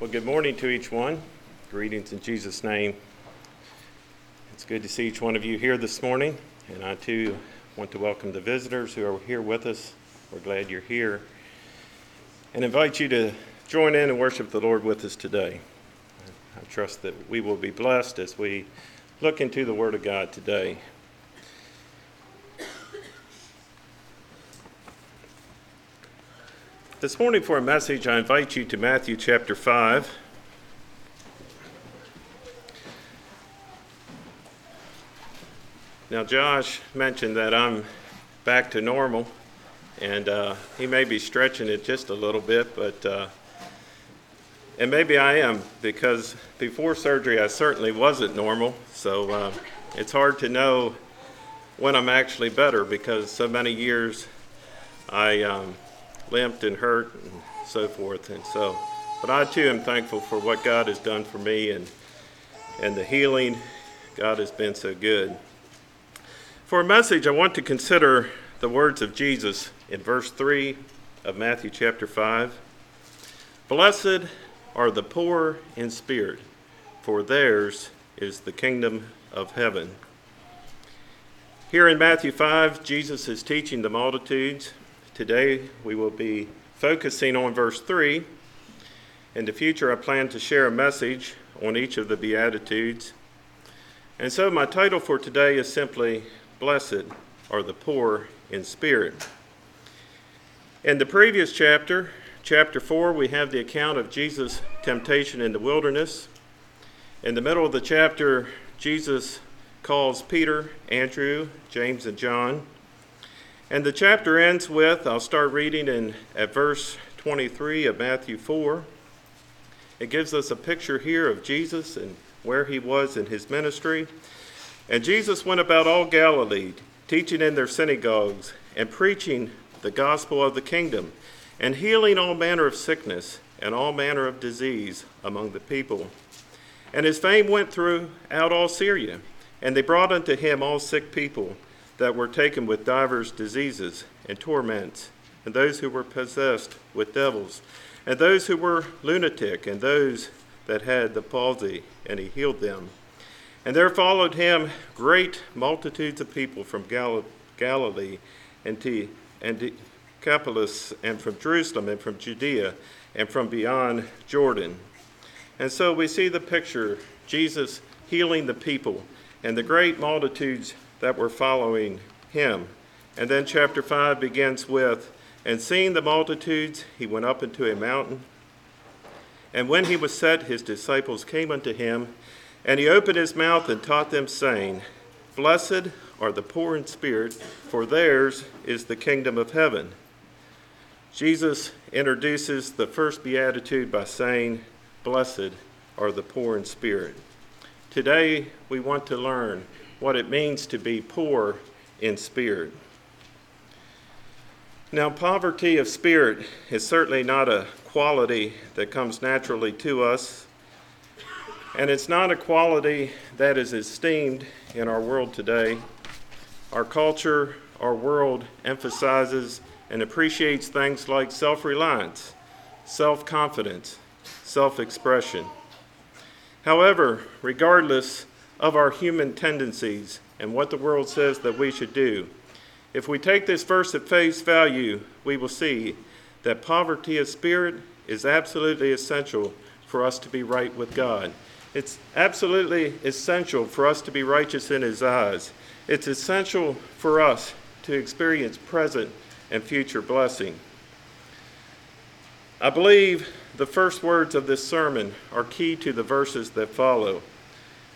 Well, good morning to each one. Greetings in Jesus' name. It's good to see each one of you here this morning, and I too want to welcome the visitors who are here with us. We're glad you're here, and invite you to join in and worship the Lord with us today. I trust that we will be blessed as we look into the Word of God today. This morning, for a message, I invite you to Matthew chapter 5. Now, Josh mentioned that I'm back to normal, and uh, he may be stretching it just a little bit, but uh, and maybe I am because before surgery I certainly wasn't normal. So uh, it's hard to know when I'm actually better because so many years I. Um, limped and hurt and so forth. And so, but I too am thankful for what God has done for me and and the healing. God has been so good. For a message, I want to consider the words of Jesus in verse 3 of Matthew chapter 5. Blessed are the poor in spirit, for theirs is the kingdom of heaven. Here in Matthew 5, Jesus is teaching the multitudes Today we will be focusing on verse 3. In the future, I plan to share a message on each of the Beatitudes. And so, my title for today is simply Blessed are the Poor in Spirit. In the previous chapter, chapter 4, we have the account of Jesus' temptation in the wilderness. In the middle of the chapter, Jesus calls Peter, Andrew, James, and John and the chapter ends with, I'll start reading in at verse 23 of Matthew 4. It gives us a picture here of Jesus and where he was in his ministry. And Jesus went about all Galilee, teaching in their synagogues and preaching the gospel of the kingdom, and healing all manner of sickness and all manner of disease among the people. And his fame went throughout all Syria, and they brought unto him all sick people that were taken with divers diseases and torments, and those who were possessed with devils, and those who were lunatic, and those that had the palsy, and he healed them. And there followed him great multitudes of people from Gal- Galilee and, T- and Decapolis, and from Jerusalem, and from Judea, and from beyond Jordan. And so we see the picture Jesus healing the people, and the great multitudes that were following him. And then chapter 5 begins with And seeing the multitudes, he went up into a mountain. And when he was set, his disciples came unto him, and he opened his mouth and taught them, saying, Blessed are the poor in spirit, for theirs is the kingdom of heaven. Jesus introduces the first beatitude by saying, Blessed are the poor in spirit. Today, we want to learn what it means to be poor in spirit. Now, poverty of spirit is certainly not a quality that comes naturally to us, and it's not a quality that is esteemed in our world today. Our culture, our world emphasizes and appreciates things like self reliance, self confidence, self expression. However, regardless of our human tendencies and what the world says that we should do. If we take this verse at face value, we will see that poverty of spirit is absolutely essential for us to be right with God. It's absolutely essential for us to be righteous in His eyes. It's essential for us to experience present and future blessing. I believe the first words of this sermon are key to the verses that follow.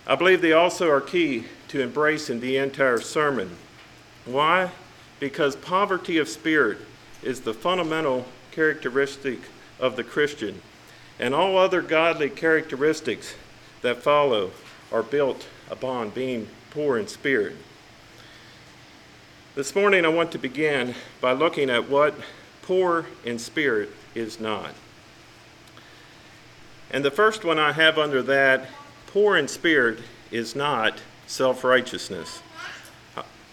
I believe they also are key to embracing the entire sermon. Why? Because poverty of spirit is the fundamental characteristic of the Christian, and all other godly characteristics that follow are built upon being poor in spirit. This morning, I want to begin by looking at what poor in spirit is not. And the first one I have under that poor in spirit is not self righteousness.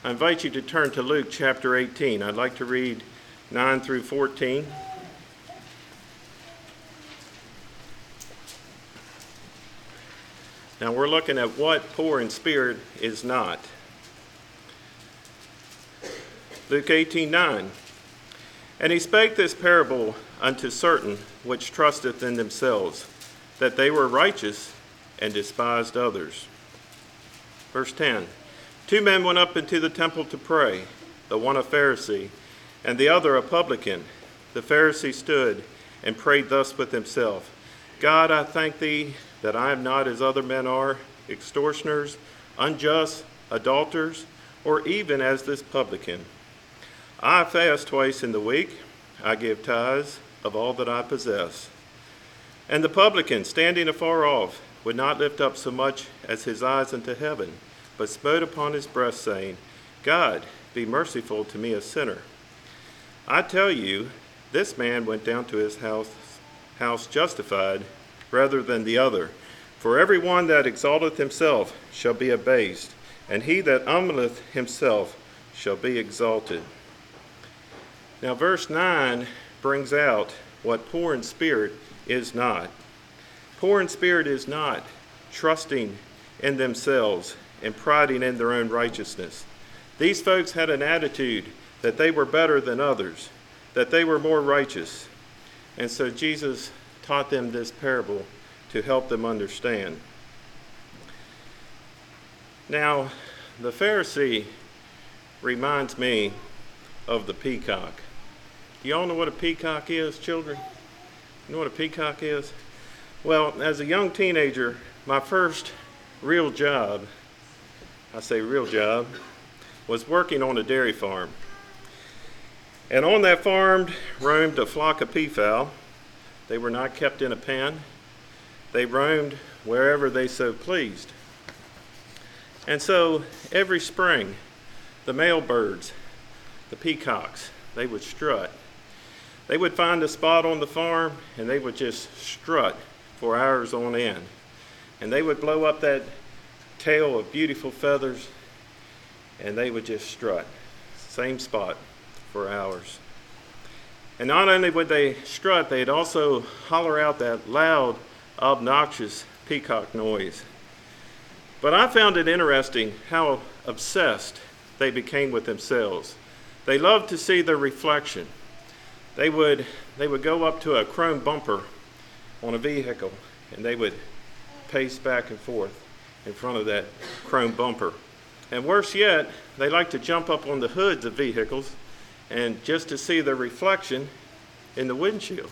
I invite you to turn to Luke chapter 18. I'd like to read 9 through 14. Now we're looking at what poor in spirit is not. Luke 18:9. And he spake this parable unto certain which trusteth in themselves, that they were righteous and despised others. Verse 10 Two men went up into the temple to pray, the one a Pharisee, and the other a publican. The Pharisee stood and prayed thus with himself God, I thank thee that I am not as other men are, extortioners, unjust, adulterers, or even as this publican. I fast twice in the week, I give tithes of all that I possess. And the publican, standing afar off, would not lift up so much as his eyes unto heaven, but smote upon his breast, saying, God, be merciful to me, a sinner. I tell you, this man went down to his house, house justified rather than the other. For every one that exalteth himself shall be abased, and he that humbleth himself shall be exalted. Now, verse 9 brings out what poor in spirit is not. Poor in spirit is not trusting in themselves and priding in their own righteousness. These folks had an attitude that they were better than others, that they were more righteous. And so Jesus taught them this parable to help them understand. Now, the Pharisee reminds me of the peacock. Do y'all know what a peacock is, children? You know what a peacock is? Well, as a young teenager, my first real job, I say real job, was working on a dairy farm. And on that farm roamed a flock of peafowl they were not kept in a pen. They roamed wherever they so pleased. And so every spring, the male birds, the peacocks, they would strut. They would find a spot on the farm and they would just strut for hours on end. And they would blow up that tail of beautiful feathers and they would just strut. Same spot for hours. And not only would they strut, they'd also holler out that loud, obnoxious peacock noise. But I found it interesting how obsessed they became with themselves. They loved to see their reflection. They would, they would go up to a chrome bumper on a vehicle and they would pace back and forth in front of that chrome bumper. And worse yet, they like to jump up on the hoods of vehicles and just to see their reflection in the windshield.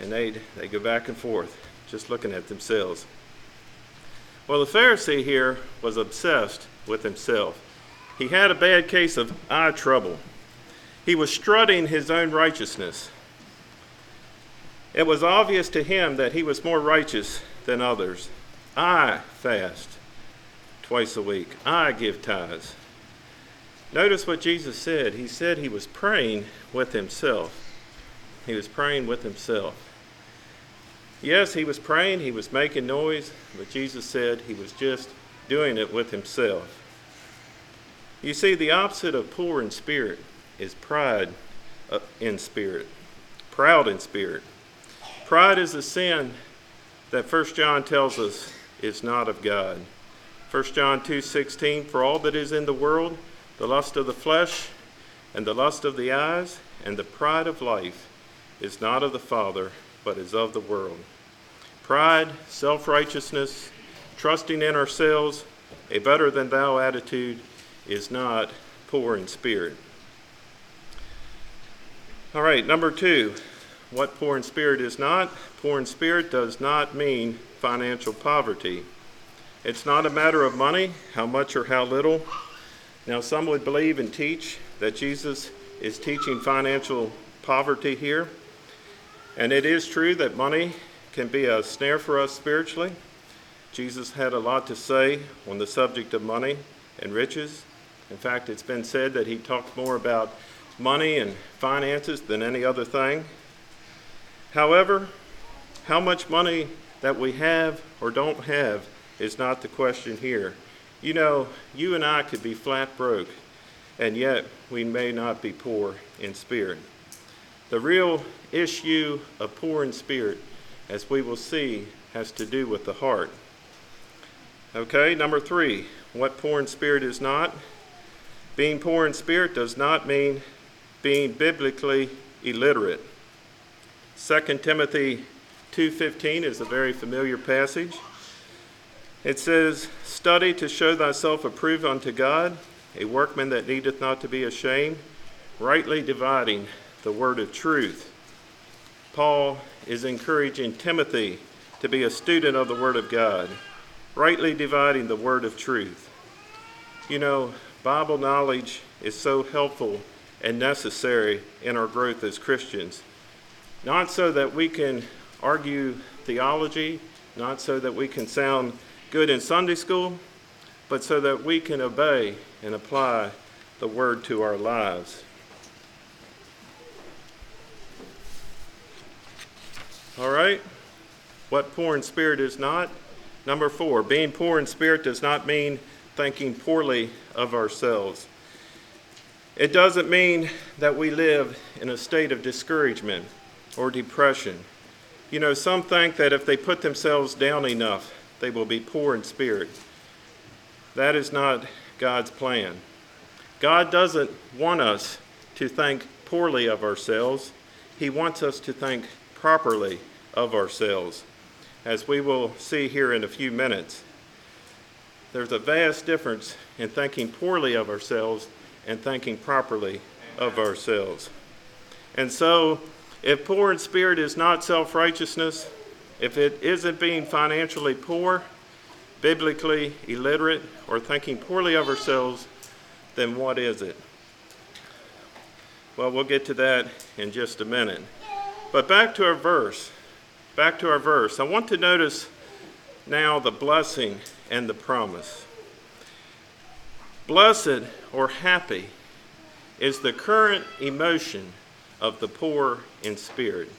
And they'd, they go back and forth, just looking at themselves. Well, the Pharisee here was obsessed with himself. He had a bad case of eye trouble. He was strutting his own righteousness. It was obvious to him that he was more righteous than others. I fast twice a week. I give tithes. Notice what Jesus said. He said he was praying with himself. He was praying with himself. Yes, he was praying, he was making noise, but Jesus said he was just doing it with himself. You see, the opposite of poor in spirit is pride uh, in spirit, proud in spirit. Pride is a sin that 1 John tells us is not of God. 1 John 2:16 For all that is in the world the lust of the flesh, and the lust of the eyes, and the pride of life is not of the Father, but is of the world. Pride, self righteousness, trusting in ourselves, a better than thou attitude is not poor in spirit. All right, number two, what poor in spirit is not. Poor in spirit does not mean financial poverty. It's not a matter of money, how much or how little. Now, some would believe and teach that Jesus is teaching financial poverty here. And it is true that money can be a snare for us spiritually. Jesus had a lot to say on the subject of money and riches. In fact, it's been said that he talked more about money and finances than any other thing. However, how much money that we have or don't have is not the question here. You know, you and I could be flat broke, and yet we may not be poor in spirit. The real issue of poor in spirit, as we will see, has to do with the heart. Okay, number three, what poor in spirit is not. Being poor in spirit does not mean being biblically illiterate. 2 Timothy 2:15 is a very familiar passage. It says, "Study to show thyself approved unto God, a workman that needeth not to be ashamed, rightly dividing the word of truth." Paul is encouraging Timothy to be a student of the word of God, rightly dividing the word of truth. You know, Bible knowledge is so helpful and necessary in our growth as Christians. Not so that we can argue theology, not so that we can sound good in Sunday school, but so that we can obey and apply the word to our lives. All right? What poor in spirit is not? Number four, being poor in spirit does not mean thinking poorly of ourselves. It doesn't mean that we live in a state of discouragement or depression. You know, some think that if they put themselves down enough, they will be poor in spirit. That is not God's plan. God doesn't want us to think poorly of ourselves, He wants us to think properly of ourselves, as we will see here in a few minutes. There's a vast difference in thinking poorly of ourselves and thinking properly of ourselves. And so, if poor in spirit is not self righteousness, if it isn't being financially poor, biblically illiterate, or thinking poorly of ourselves, then what is it? Well, we'll get to that in just a minute. But back to our verse. Back to our verse. I want to notice now the blessing and the promise. Blessed or happy is the current emotion of the poor in spirit.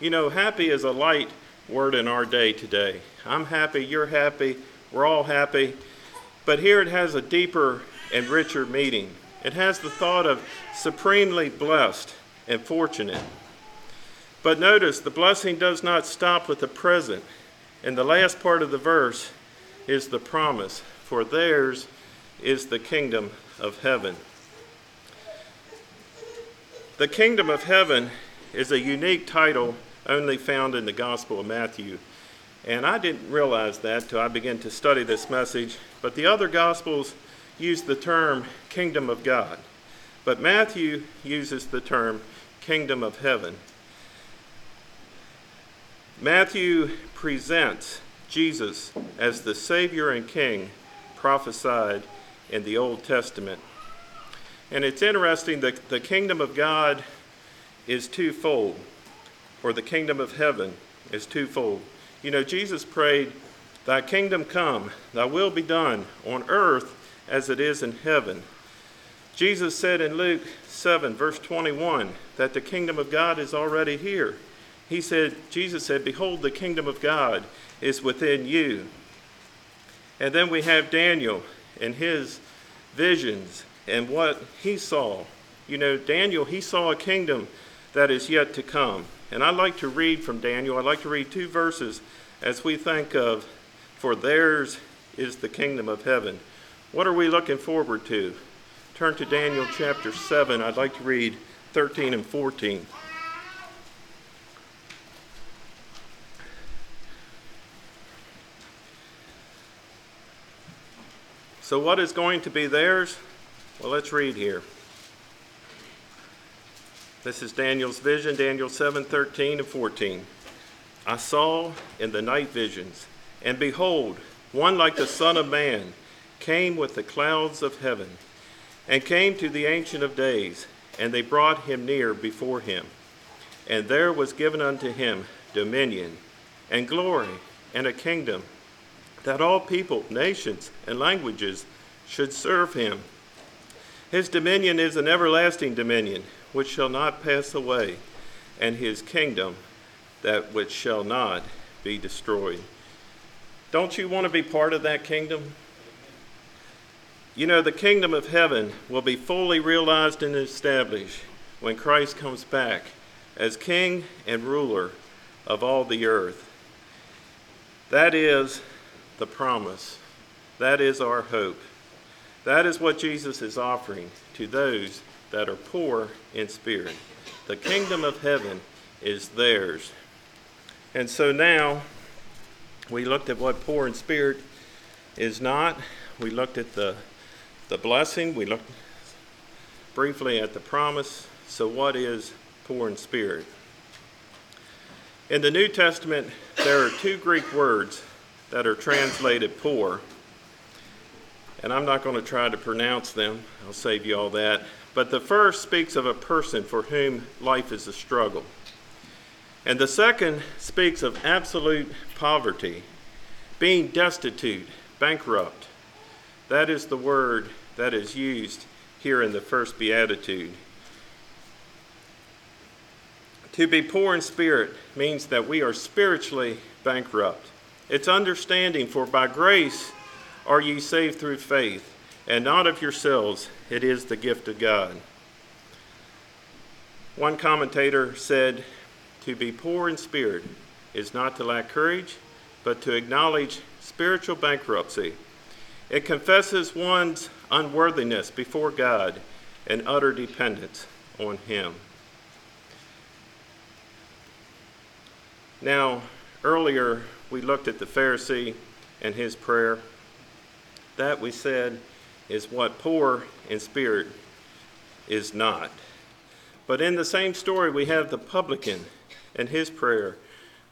You know, happy is a light word in our day today. I'm happy, you're happy, we're all happy. But here it has a deeper and richer meaning. It has the thought of supremely blessed and fortunate. But notice the blessing does not stop with the present. And the last part of the verse is the promise for theirs is the kingdom of heaven. The kingdom of heaven is a unique title only found in the Gospel of Matthew. And I didn't realize that until I began to study this message. But the other Gospels use the term kingdom of God. But Matthew uses the term kingdom of heaven. Matthew presents Jesus as the Savior and King prophesied in the Old Testament. And it's interesting that the kingdom of God is twofold, or the kingdom of heaven is twofold. You know, Jesus prayed, Thy kingdom come, thy will be done on earth as it is in heaven. Jesus said in Luke 7, verse 21, that the kingdom of God is already here. He said, Jesus said, Behold, the kingdom of God is within you. And then we have Daniel and his visions and what he saw. You know, Daniel, he saw a kingdom that is yet to come. And I'd like to read from Daniel. I'd like to read two verses as we think of, For theirs is the kingdom of heaven. What are we looking forward to? Turn to Daniel chapter 7. I'd like to read 13 and 14. So, what is going to be theirs? Well, let's read here. This is Daniel's vision, Daniel 7 13 and 14. I saw in the night visions, and behold, one like the Son of Man came with the clouds of heaven, and came to the Ancient of Days, and they brought him near before him. And there was given unto him dominion, and glory, and a kingdom that all people, nations, and languages should serve him. His dominion is an everlasting dominion which shall not pass away, and his kingdom that which shall not be destroyed. Don't you want to be part of that kingdom? You know, the kingdom of heaven will be fully realized and established when Christ comes back as king and ruler of all the earth. That is the promise That is our hope. That is what Jesus is offering to those that are poor in spirit. The kingdom of heaven is theirs. And so now we looked at what poor in spirit is not. We looked at the, the blessing. We looked briefly at the promise. So, what is poor in spirit? In the New Testament, there are two Greek words that are translated poor. And I'm not going to try to pronounce them, I'll save you all that. But the first speaks of a person for whom life is a struggle. And the second speaks of absolute poverty, being destitute, bankrupt. That is the word that is used here in the first beatitude. To be poor in spirit means that we are spiritually bankrupt. It's understanding, for by grace are ye saved through faith, and not of yourselves, it is the gift of God. One commentator said, To be poor in spirit is not to lack courage, but to acknowledge spiritual bankruptcy. It confesses one's unworthiness before God and utter dependence on Him. Now, earlier we looked at the Pharisee and his prayer. That we said is what poor in spirit is not. But in the same story, we have the publican and his prayer,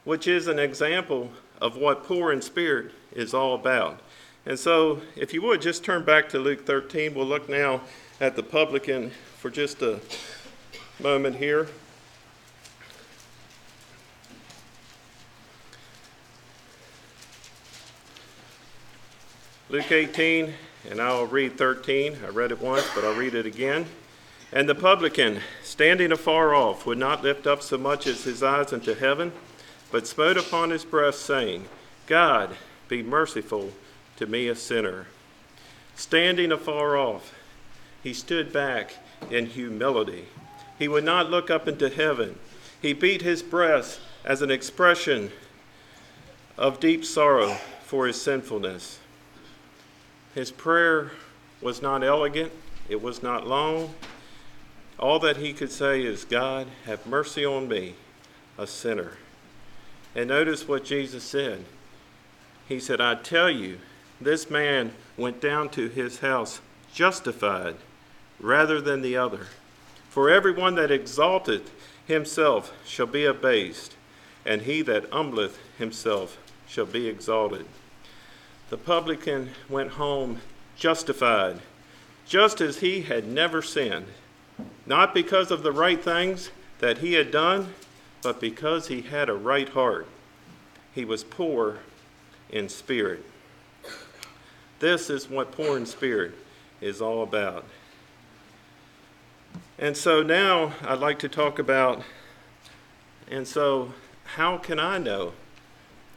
which is an example of what poor in spirit is all about. And so, if you would just turn back to Luke 13, we'll look now at the publican for just a moment here. Luke 18, and I'll read 13. I read it once, but I'll read it again. And the publican, standing afar off, would not lift up so much as his eyes unto heaven, but smote upon his breast, saying, God, be merciful to me, a sinner. Standing afar off, he stood back in humility. He would not look up into heaven. He beat his breast as an expression of deep sorrow for his sinfulness. His prayer was not elegant, it was not long. All that he could say is, God, have mercy on me, a sinner. And notice what Jesus said. He said, I tell you, this man went down to his house justified rather than the other. For everyone that exalteth himself shall be abased, and he that humbleth himself shall be exalted. The publican went home justified, just as he had never sinned, not because of the right things that he had done, but because he had a right heart. He was poor in spirit. This is what poor in spirit is all about. And so now I'd like to talk about, and so how can I know?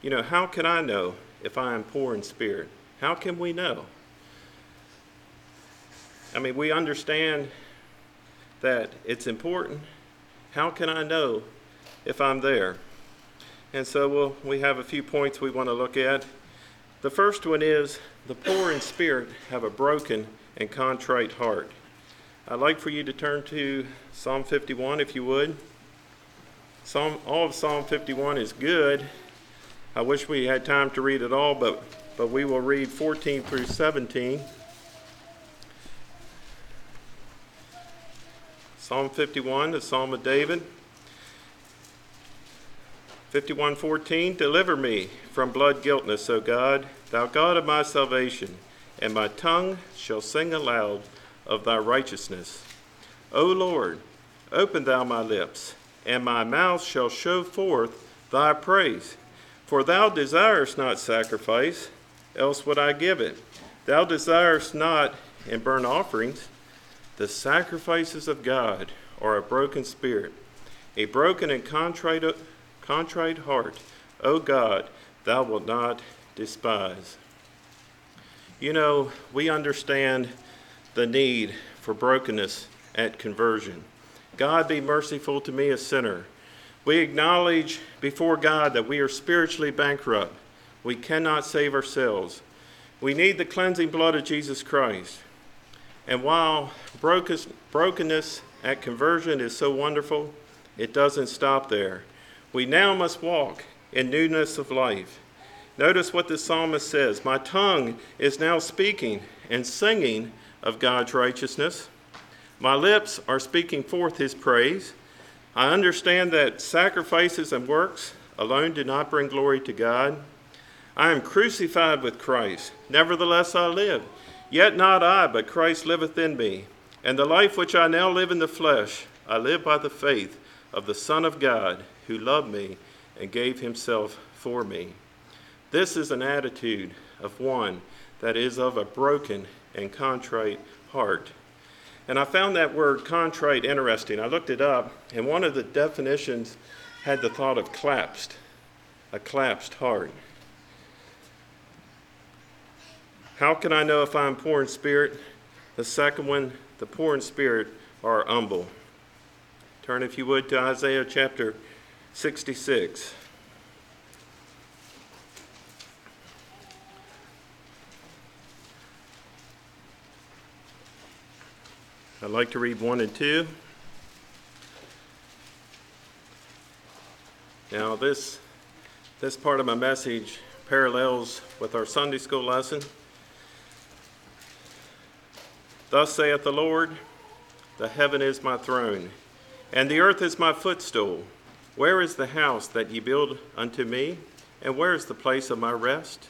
You know, how can I know if I am poor in spirit? How can we know? I mean, we understand that it's important. How can I know if I'm there? And so we'll, we have a few points we want to look at. The first one is the poor in spirit have a broken and contrite heart. I'd like for you to turn to Psalm 51 if you would. Psalm, all of Psalm 51 is good. I wish we had time to read it all, but, but we will read 14 through 17. Psalm 51, the Psalm of David. 51:14 Deliver me from blood guiltness, O God, thou God of my salvation, and my tongue shall sing aloud of thy righteousness. O Lord, open thou my lips, and my mouth shall show forth thy praise. For thou desirest not sacrifice, else would I give it. Thou desirest not in burnt offerings. The sacrifices of God are a broken spirit, a broken and contrite contrite heart, O God, thou wilt not despise. You know, we understand the need for brokenness at conversion. God, be merciful to me, a sinner. We acknowledge before God that we are spiritually bankrupt. We cannot save ourselves. We need the cleansing blood of Jesus Christ. And while brokenness at conversion is so wonderful, it doesn't stop there. We now must walk in newness of life. Notice what the psalmist says My tongue is now speaking and singing of God's righteousness. My lips are speaking forth his praise. I understand that sacrifices and works alone do not bring glory to God. I am crucified with Christ. Nevertheless, I live. Yet not I, but Christ liveth in me. And the life which I now live in the flesh, I live by the faith of the Son of God, who loved me and gave himself for me. This is an attitude of one that is of a broken and contrite heart. And I found that word contrite interesting. I looked it up, and one of the definitions had the thought of collapsed, a collapsed heart. How can I know if I'm poor in spirit? The second one, the poor in spirit are humble. Turn, if you would, to Isaiah chapter 66. I'd like to read 1 and 2. Now, this, this part of my message parallels with our Sunday school lesson. Thus saith the Lord The heaven is my throne, and the earth is my footstool. Where is the house that ye build unto me? And where is the place of my rest?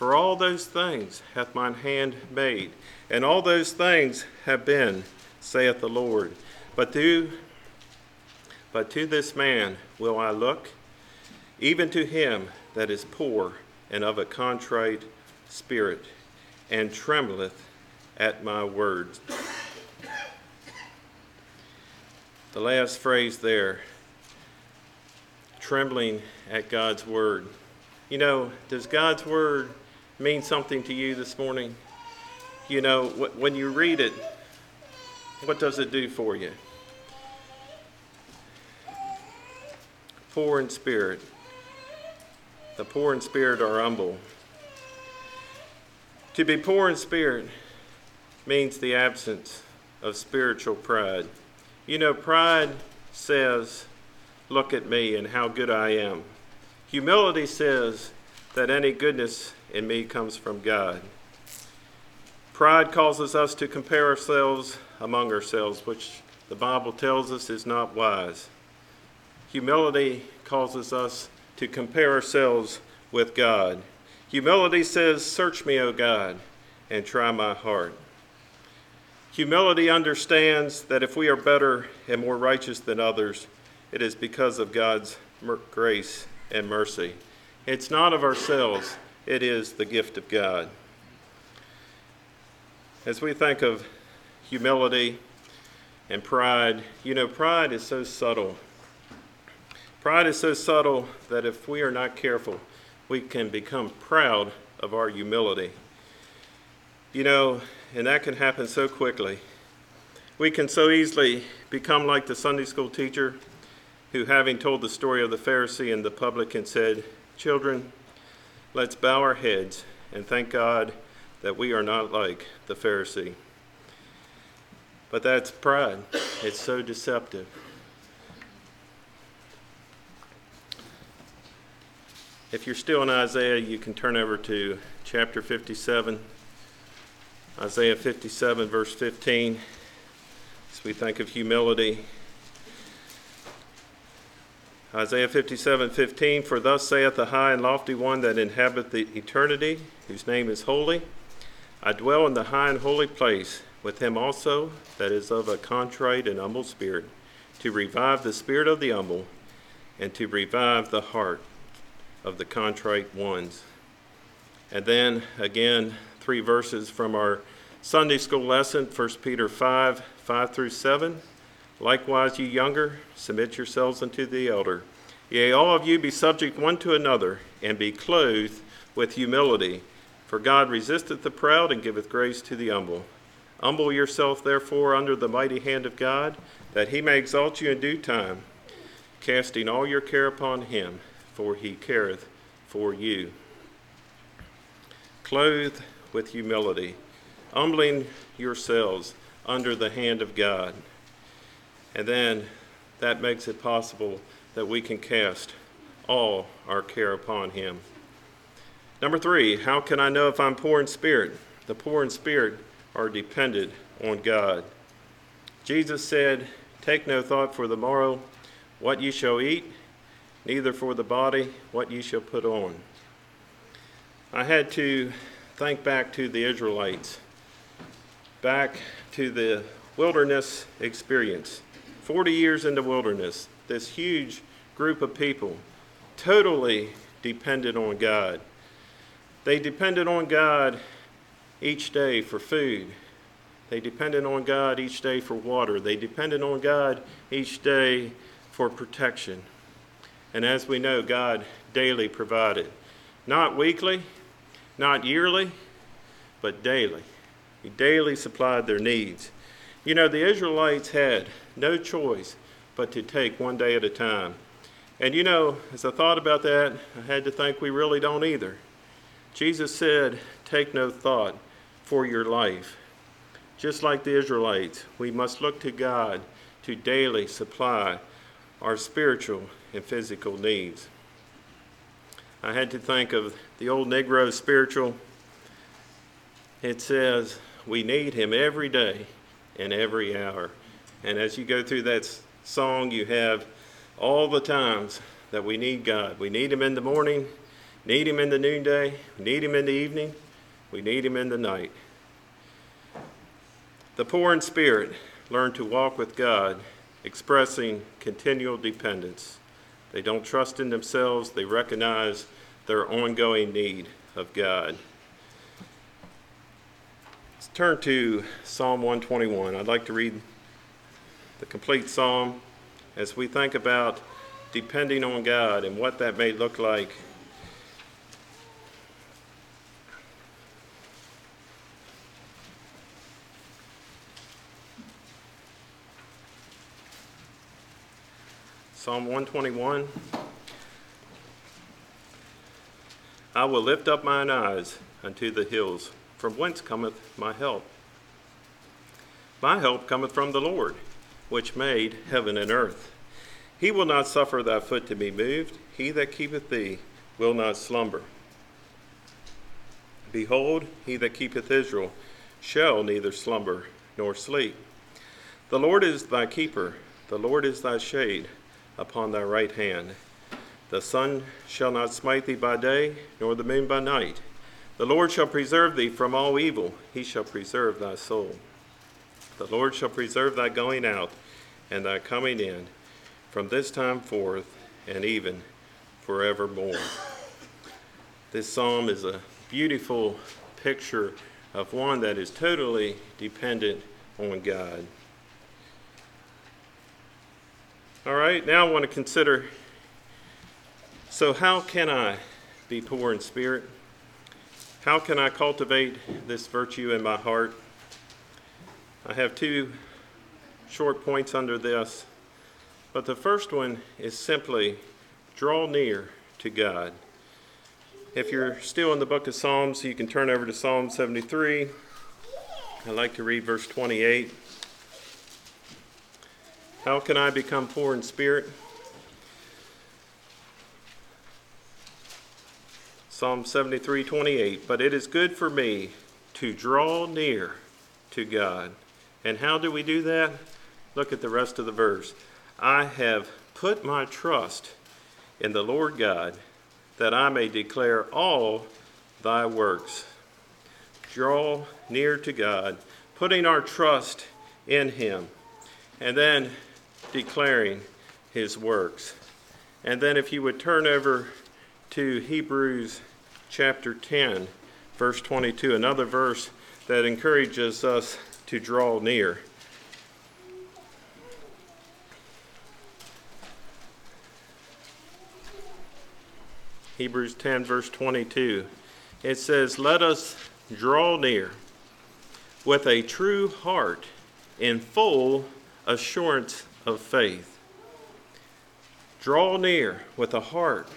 For all those things hath mine hand made, and all those things have been, saith the Lord. But to, but to this man will I look, even to him that is poor and of a contrite spirit, and trembleth at my words. The last phrase there, trembling at God's word. You know, does God's word mean something to you this morning? You know, when you read it, what does it do for you? Poor in spirit. The poor in spirit are humble. To be poor in spirit means the absence of spiritual pride. You know, pride says, Look at me and how good I am. Humility says that any goodness in me comes from God. Pride causes us to compare ourselves among ourselves, which the Bible tells us is not wise. Humility causes us to compare ourselves with God. Humility says, Search me, O God, and try my heart. Humility understands that if we are better and more righteous than others, it is because of God's grace and mercy. It's not of ourselves, it is the gift of God. As we think of humility and pride, you know, pride is so subtle. Pride is so subtle that if we are not careful, we can become proud of our humility. You know, and that can happen so quickly. We can so easily become like the Sunday school teacher who, having told the story of the Pharisee and the publican, said, Children, let's bow our heads and thank God that we are not like the Pharisee. But that's pride. It's so deceptive. If you're still in Isaiah, you can turn over to chapter 57. Isaiah 57, verse 15, as we think of humility. Isaiah 57:15 For thus saith the high and lofty one that inhabiteth the eternity, whose name is holy. I dwell in the high and holy place, with him also that is of a contrite and humble spirit, to revive the spirit of the humble, and to revive the heart of the contrite ones. And then again, three verses from our Sunday school lesson, 1 Peter 5 5 through 7. Likewise, you younger, submit yourselves unto the elder. Yea, all of you be subject one to another, and be clothed with humility. For God resisteth the proud and giveth grace to the humble. Humble yourself, therefore, under the mighty hand of God, that he may exalt you in due time, casting all your care upon him, for he careth for you. clothed with humility, humbling yourselves under the hand of God. And then that makes it possible that we can cast all our care upon Him. Number three, how can I know if I'm poor in spirit? The poor in spirit are dependent on God. Jesus said, Take no thought for the morrow, what ye shall eat, neither for the body, what ye shall put on. I had to think back to the Israelites, back to the wilderness experience. 40 years in the wilderness, this huge group of people totally depended on God. They depended on God each day for food. They depended on God each day for water. They depended on God each day for protection. And as we know, God daily provided. Not weekly, not yearly, but daily. He daily supplied their needs. You know, the Israelites had no choice but to take one day at a time. And you know, as I thought about that, I had to think we really don't either. Jesus said, Take no thought for your life. Just like the Israelites, we must look to God to daily supply our spiritual and physical needs. I had to think of the old Negro spiritual. It says, We need Him every day and every hour. And as you go through that song, you have all the times that we need God. We need Him in the morning, need Him in the noonday, need Him in the evening, we need Him in the night. The poor in spirit learn to walk with God, expressing continual dependence. They don't trust in themselves, they recognize their ongoing need of God. Turn to Psalm 121. I'd like to read the complete psalm as we think about depending on God and what that may look like. Psalm 121. I will lift up mine eyes unto the hills, from whence cometh my help. My help cometh from the Lord, which made heaven and earth. He will not suffer thy foot to be moved. He that keepeth thee will not slumber. Behold, he that keepeth Israel shall neither slumber nor sleep. The Lord is thy keeper, the Lord is thy shade upon thy right hand. The sun shall not smite thee by day, nor the moon by night. The Lord shall preserve thee from all evil, he shall preserve thy soul. The Lord shall preserve thy going out and thy coming in from this time forth and even forevermore. This psalm is a beautiful picture of one that is totally dependent on God. All right, now I want to consider so, how can I be poor in spirit? How can I cultivate this virtue in my heart? I have two short points under this, but the first one is simply draw near to God. If you're still in the book of Psalms, you can turn over to Psalm 73. I'd like to read verse 28. How can I become poor in spirit? Psalm 73 28. But it is good for me to draw near to God. And how do we do that? Look at the rest of the verse. I have put my trust in the Lord God that I may declare all thy works. Draw near to God, putting our trust in him, and then declaring his works. And then, if you would turn over to Hebrews chapter 10, verse 22, another verse that encourages us to draw near. Hebrews 10, verse 22. It says, Let us draw near with a true heart in full assurance of faith. Draw near with a heart,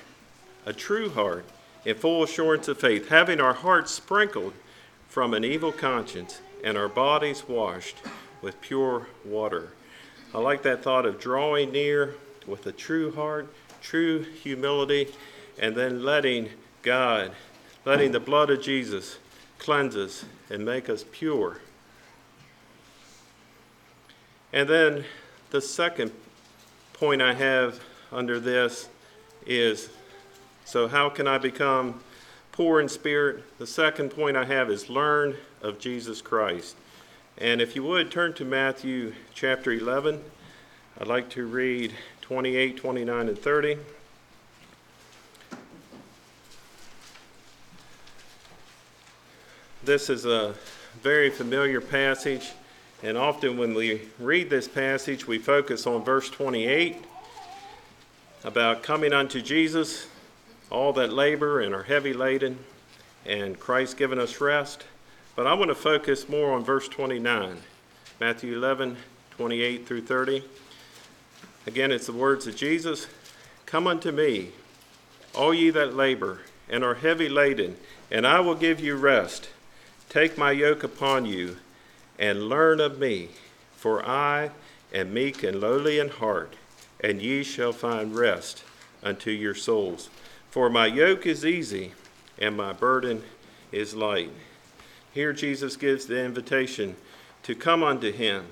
a true heart, in full assurance of faith, having our hearts sprinkled from an evil conscience and our bodies washed with pure water. I like that thought of drawing near with a true heart, true humility, and then letting God, letting the blood of Jesus cleanse us and make us pure. And then the second point I have under this is so, how can I become poor in spirit? The second point I have is learn of Jesus Christ. And if you would turn to Matthew chapter 11, I'd like to read 28, 29, and 30. This is a very familiar passage, and often when we read this passage, we focus on verse 28 about coming unto Jesus, all that labor and are heavy laden, and Christ giving us rest. But I want to focus more on verse 29, Matthew 11, 28 through 30. Again, it's the words of Jesus Come unto me, all ye that labor and are heavy laden, and I will give you rest. Take my yoke upon you and learn of me, for I am meek and lowly in heart, and ye shall find rest unto your souls. For my yoke is easy and my burden is light. Here, Jesus gives the invitation to come unto him,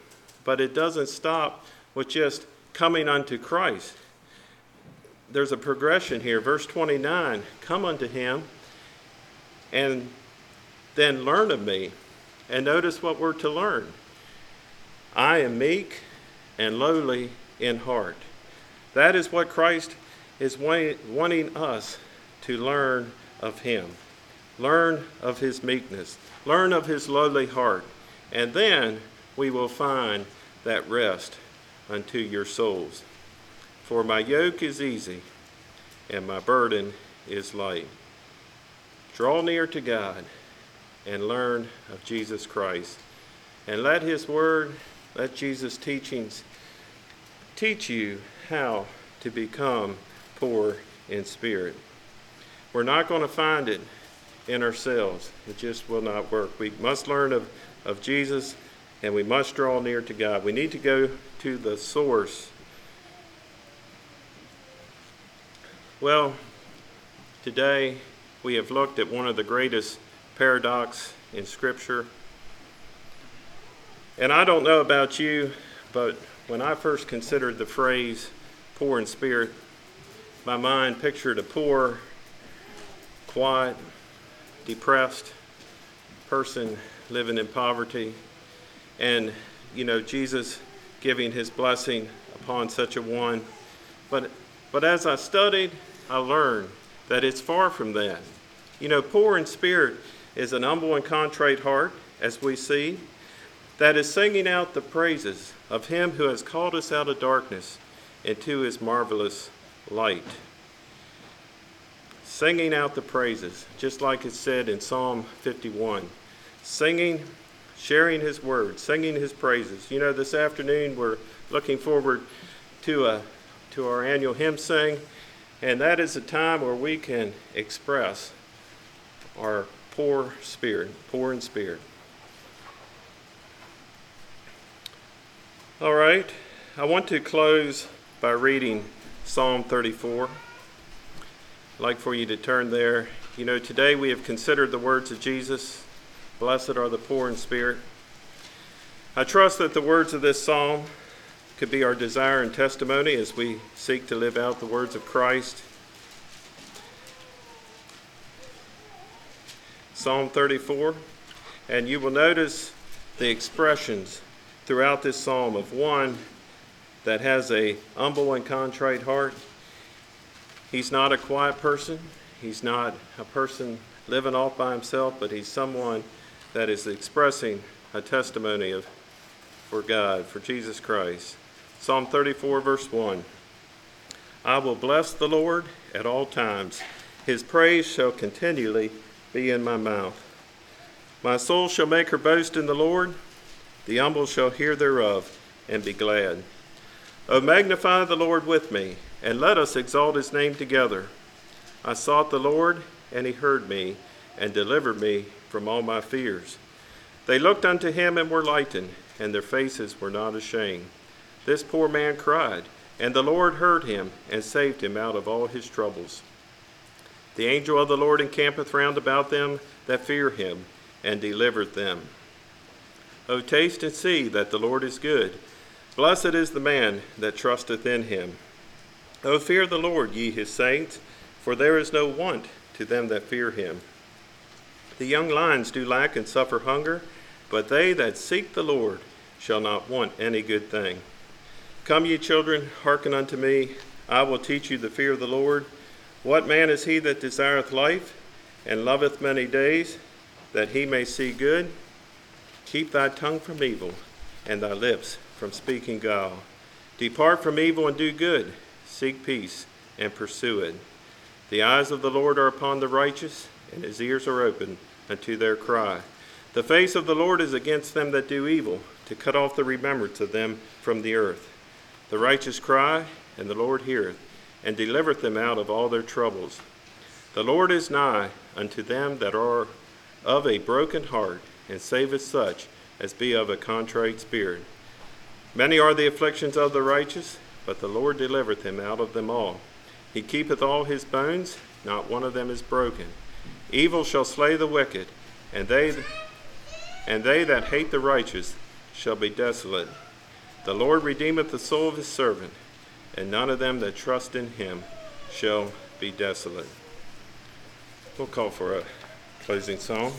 but it doesn't stop with just coming unto Christ. There's a progression here. Verse 29 Come unto him and then learn of me. And notice what we're to learn I am meek and lowly in heart. That is what Christ is wanting us to learn of him. Learn of his meekness. Learn of his lowly heart, and then we will find that rest unto your souls. For my yoke is easy, and my burden is light. Draw near to God and learn of Jesus Christ. And let his word, let Jesus' teachings teach you how to become poor in spirit. We're not going to find it in ourselves. It just will not work. We must learn of, of Jesus and we must draw near to God. We need to go to the source. Well, today we have looked at one of the greatest paradox in Scripture. And I don't know about you, but when I first considered the phrase poor in spirit, my mind pictured a poor, quiet, depressed person living in poverty, and you know Jesus giving his blessing upon such a one. But but as I studied, I learned that it's far from that. You know, poor in spirit is an humble and contrite heart, as we see, that is singing out the praises of him who has called us out of darkness into his marvelous light singing out the praises, just like it said in Psalm 51. Singing, sharing his word, singing his praises. You know, this afternoon we're looking forward to, a, to our annual hymn sing, and that is a time where we can express our poor spirit, poor in spirit. All right, I want to close by reading Psalm 34 I'd like for you to turn there. You know, today we have considered the words of Jesus Blessed are the poor in spirit. I trust that the words of this psalm could be our desire and testimony as we seek to live out the words of Christ. Psalm 34, and you will notice the expressions throughout this psalm of one that has a humble and contrite heart He's not a quiet person. He's not a person living off by himself, but he's someone that is expressing a testimony of for God, for Jesus Christ. Psalm 34, verse 1. I will bless the Lord at all times. His praise shall continually be in my mouth. My soul shall make her boast in the Lord. The humble shall hear thereof and be glad. O magnify the Lord with me and let us exalt his name together. I sought the Lord, and he heard me, and delivered me from all my fears. They looked unto him and were lightened, and their faces were not ashamed. This poor man cried, and the Lord heard him, and saved him out of all his troubles. The angel of the Lord encampeth round about them that fear him, and delivereth them. O taste and see that the Lord is good. Blessed is the man that trusteth in him. O fear the Lord, ye his saints, for there is no want to them that fear him. The young lions do lack and suffer hunger, but they that seek the Lord shall not want any good thing. Come, ye children, hearken unto me. I will teach you the fear of the Lord. What man is he that desireth life, and loveth many days, that he may see good? Keep thy tongue from evil, and thy lips from speaking guile. Depart from evil and do good. Seek peace and pursue it. The eyes of the Lord are upon the righteous, and his ears are open unto their cry. The face of the Lord is against them that do evil, to cut off the remembrance of them from the earth. The righteous cry, and the Lord heareth, and delivereth them out of all their troubles. The Lord is nigh unto them that are of a broken heart, and saveth such as be of a contrite spirit. Many are the afflictions of the righteous, but the Lord delivereth him out of them all. He keepeth all his bones, not one of them is broken. Evil shall slay the wicked, and they and they that hate the righteous shall be desolate. The Lord redeemeth the soul of his servant, and none of them that trust in him shall be desolate. We'll call for a closing song.